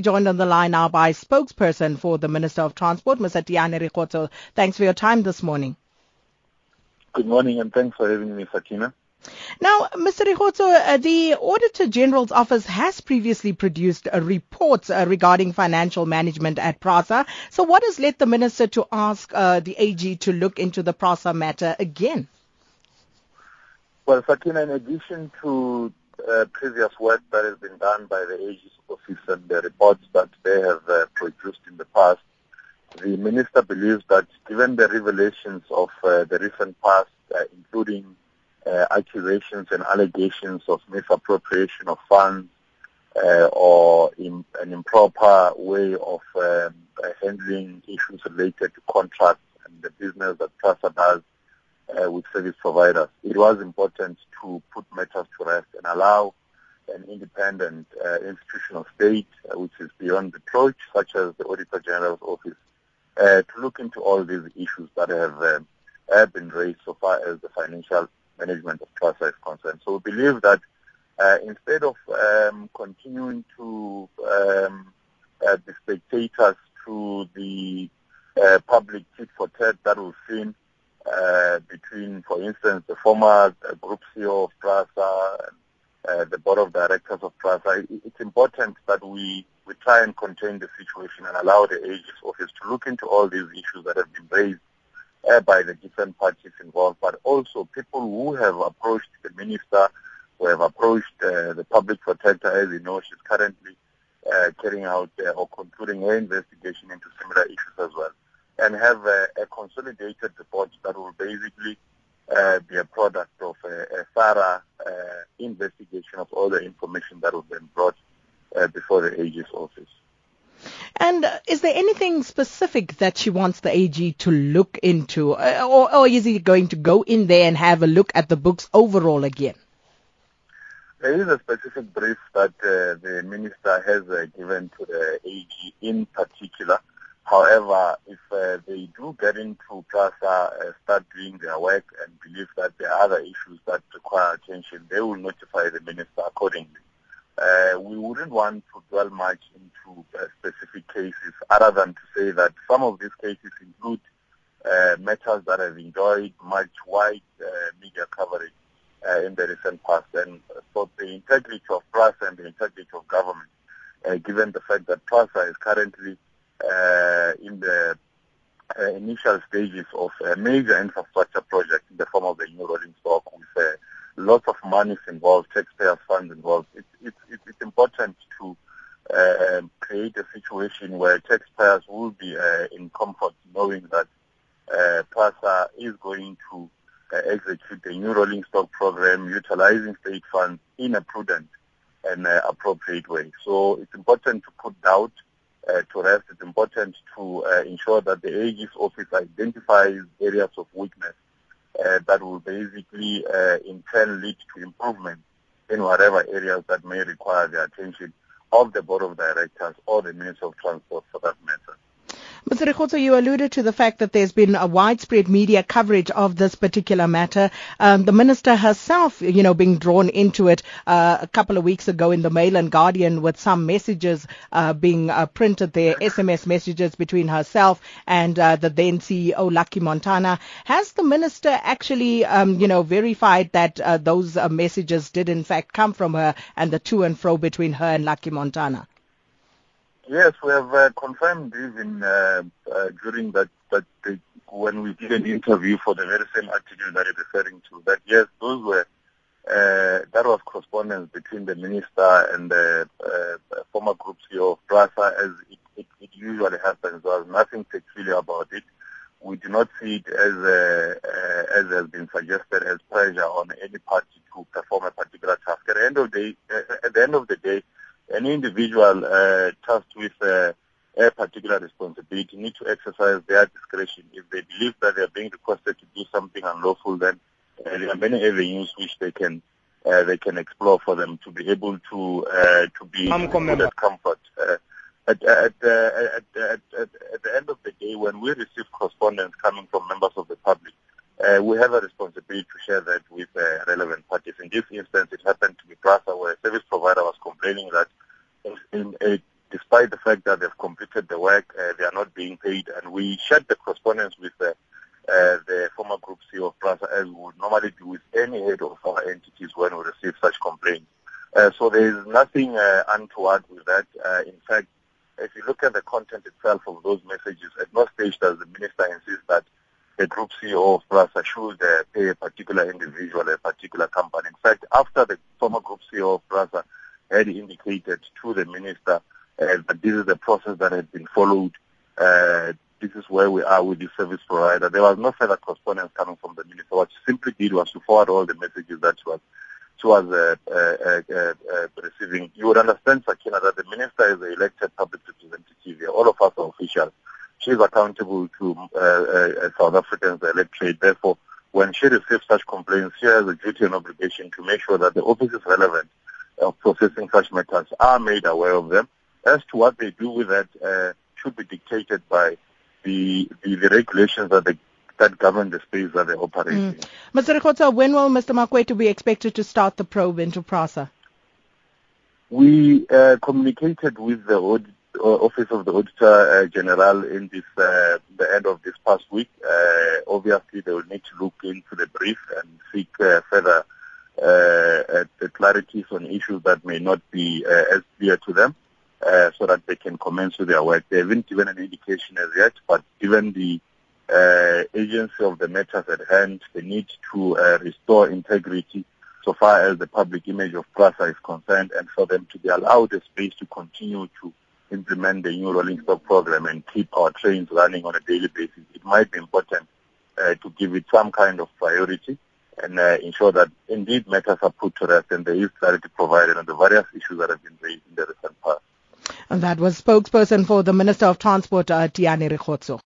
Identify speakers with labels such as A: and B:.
A: Joined on the line now by spokesperson for the Minister of Transport, Mr. Tinyani Rikhotso. Thanks for your time this morning.
B: Good morning and thanks for having me, Sakina.
A: Now, Mr. Rikhotso, uh, the Auditor General's office has previously produced a report uh, regarding financial management at PRASA. So what has led the Minister to ask uh, the AG to look into the PRASA matter again?
B: Well, Sakina, in addition to uh, previous work that has been done by the AG's and the reports that they have uh, produced in the past, the minister believes that given the revelations of uh, the recent past, uh, including uh, accusations and allegations of misappropriation of funds uh, or in, an improper way of um, handling issues related to contracts and the business that PRASA does, uh, with service providers. It was important to put matters to rest and allow an independent uh, institutional state, uh, which is beyond reproach, such as the Auditor General's office, uh, to look into all these issues that have, um, have been raised so far as the financial management of PRASA is concerned. So we believe that uh, instead of um, continuing to um, uh, be spectators to the public tit for tat that we've seen uh, between, for instance, the former uh, group CEO of PRASA and uh, the board of directors of PRASA. It's important that we, we try and contain the situation and allow the AG's office to look into all these issues that have been raised uh, by the different parties involved, but also people who have approached the minister, who have approached uh, the public protector, as you know, she's currently uh, carrying out or concluding her investigation into similar issues as well and have a consolidated report that will basically uh, be a product of a, a thorough uh, investigation of all the information that has been brought uh, before the AG's office.
A: And uh, is there anything specific that she wants the AG to look into, uh, or, or is he going to go in there and have a look at the books overall again?
B: There is a specific brief that uh, the minister has given to the AG in particular However, if uh, they do get into PRASA, uh, start doing their work and believe that there are other issues that require attention, they will notify the minister accordingly. Uh, we wouldn't want to dwell much into uh, specific cases other than to say that some of these cases include uh, matters that have enjoyed much wide uh, media coverage in the recent past. And so the integrity of PRASA and the integrity of government, given the fact that PRASA is currently uh, in the uh, initial stages of a major infrastructure project in the form of the new rolling stock with uh, lots of money involved, taxpayers' funds involved. It's, it's, it's important to uh, create a situation where taxpayers will be uh, in comfort knowing that uh, PRASA is going to uh, execute the new rolling stock program utilizing state funds in a prudent and uh, appropriate way. So it's important to put doubt uh, to rest, it's important to uh, ensure that the AG's office identifies areas of weakness uh, that will basically uh, in turn lead to improvement in whatever areas that may require the attention of the Board of Directors or the Minister of Transport for that matter.
A: Mr. Rikhotso, you alluded to the fact that there's been a widespread media coverage of this particular matter. Um, the minister herself, you know, being drawn into it uh, a couple of weeks ago in the Mail and Guardian with some messages uh, being uh, printed there, SMS messages between herself and uh, the then CEO, Lucky Montana. Has the minister actually, um, you know, verified that uh, those uh, messages did in fact come from her and the to and fro between her and Lucky Montana?
B: Yes, we have uh, confirmed even uh, uh, during that that the, when we did an interview for the very same article that you're referring to. That yes, those were uh, that was correspondence between the minister and the uh, former group CEO of PRASA, as it, it, it, usually happens. There was nothing peculiar about it. We do not see it as uh, as has been suggested as pressure on any party to perform a particular task. At the end of the at the end of the day an individual uh, tasked with uh, a particular responsibility need to exercise their discretion. If they believe that they are being requested to do something unlawful, then uh, there are many avenues which they can uh, they can explore for them to be able to uh, to be good at comfort. Uh, at, at, at, at, at, at the end of the day, when we receive correspondence coming from members of the public, uh, we have a responsibility to share that with uh, relevant parties. In this instance, it happened to be PRASA, where a service provider was complaining that in, in, despite despite the fact that they've completed the work, uh, they are not being paid, and we shared the correspondence with the, uh, the former group CEO of PRASA as we would normally do with any head of our entities when we receive such complaints. Uh, so there is nothing uh, untoward with that. Uh, in fact, if you look at the content itself of those messages, at no stage does the minister insist that the group CEO of PRASA should uh, pay a particular individual, a particular company. In fact, after the former group CEO of PRASA had indicated to the minister uh, that this is the process that has been followed, uh, this is where we are with the service provider. There was no further correspondence coming from the minister. What she simply did was to forward all the messages that she was, she was uh, uh, uh, uh receiving. You would understand, Sakina, that the minister is an elected public representative. All of us are officials she is accountable to uh, uh, South Africans, electorate. Therefore, when she receives such complaints, she has a duty and obligation to make sure that the office is relevant of processing such matters are made aware of them. As to what they do with that uh, should be dictated by the, the, the regulations that they that govern the space that they operate mm. in.
A: Mr. Rikhotso, when will Mr. Makwetu be expected to start the probe into PRASA?
B: We uh, communicated with the audit Office of the Auditor uh, General in this uh, the end of this past week. Uh, obviously, they will need to look into the brief and seek further clarities on issues that may not be as clear to them. Uh, so that they can commence with their work. They haven't given an indication as yet, but given the uh, agency of the matters at hand, the need to uh, restore integrity so far as the public image of PRASA is concerned, and for them to be allowed the space to continue to implement the new rolling stock program and keep our trains running on a daily basis, it might be important uh, to give it some kind of priority and uh, ensure that indeed matters are put to rest and there is clarity provided on the various issues that have been raised in the recent past.
A: And that was spokesperson for the Minister of Transport, uh, Tinyani Rikhotso.